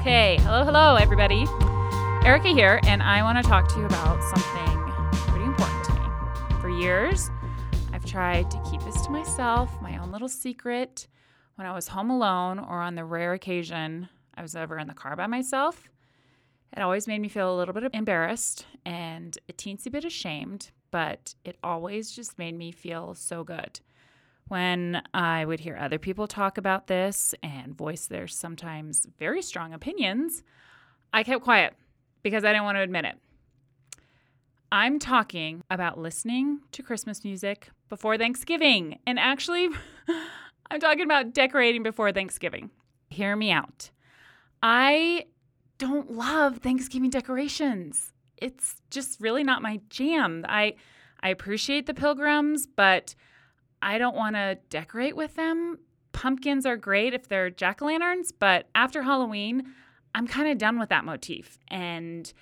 Okay, hello, hello, everybody. Erika here, and I want to talk to you about something pretty important to me. For years, I've tried to keep this to myself, my own little secret. When I was home alone, or on the rare occasion I was ever in the car by myself, it always made me feel a little bit embarrassed and a teensy bit ashamed, but it always just made me feel so good. When I would hear other people talk about this and voice their sometimes very strong opinions, I kept quiet because I didn't want to admit it. I'm talking about listening to Christmas music before Thanksgiving. And actually, I'm talking about decorating before Thanksgiving. Hear me out. I don't love Thanksgiving decorations. It's just really not my jam. I I appreciate the pilgrims, but I don't want to decorate with them. Pumpkins are great if they're jack o' lanterns, but after Halloween, I'm kind of done with that motif. And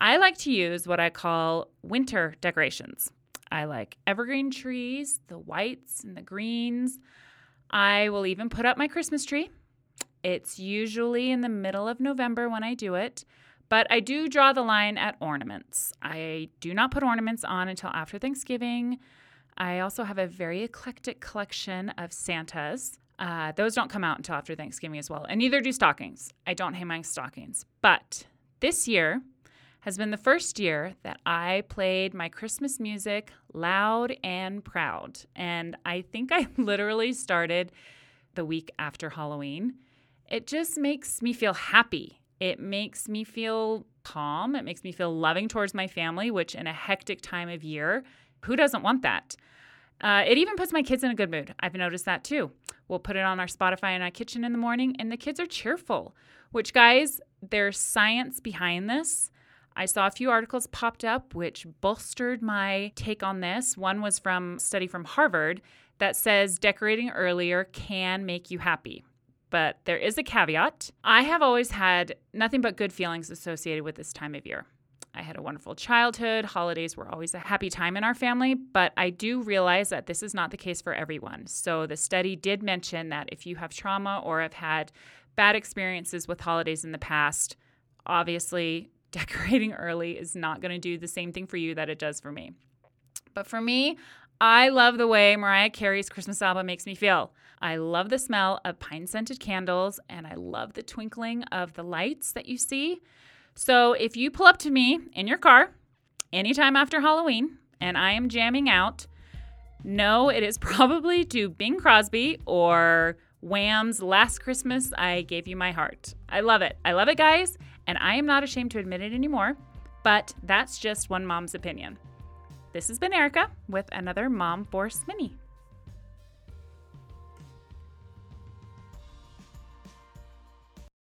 I like to use what I call winter decorations. I like evergreen trees, the whites and the greens. I will even put up my Christmas tree. It's usually in the middle of November when I do it, but I do draw the line at ornaments. I do not put ornaments on until after Thanksgiving. I also have a very eclectic collection of Santas. Uh, those don't come out until after Thanksgiving as well, and neither do stockings. I don't hang my stockings. But this year has been the first year that I played my Christmas music loud and proud. And I think I literally started the week after Halloween. It just makes me feel happy. It makes me feel calm. It makes me feel loving towards my family, which in a hectic time of year, who doesn't want that? Uh, it even puts my kids in a good mood. I've noticed that too. We'll put it on our Spotify in our kitchen in the morning, and the kids are cheerful, which, guys, there's science behind this. I saw a few articles popped up which bolstered my take on this. One was from a study from Harvard that says decorating earlier can make you happy. But there is a caveat. I have always had nothing but good feelings associated with this time of year. I had a wonderful childhood. Holidays were always a happy time in our family, but I do realize that this is not the case for everyone. So the study did mention that if you have trauma or have had bad experiences with holidays in the past, obviously decorating early is not going to do the same thing for you that it does for me. But for me, I love the way Mariah Carey's Christmas album makes me feel. I love the smell of pine scented candles and I love the twinkling of the lights that you see. So if you pull up to me in your car anytime after Halloween and I am jamming out, no, it is probably to Bing Crosby or Wham's Last Christmas I Gave You My Heart. I love it. I love it, guys, and I am not ashamed to admit it anymore, but that's just one mom's opinion. This has been Erika with another Mom Force Mini.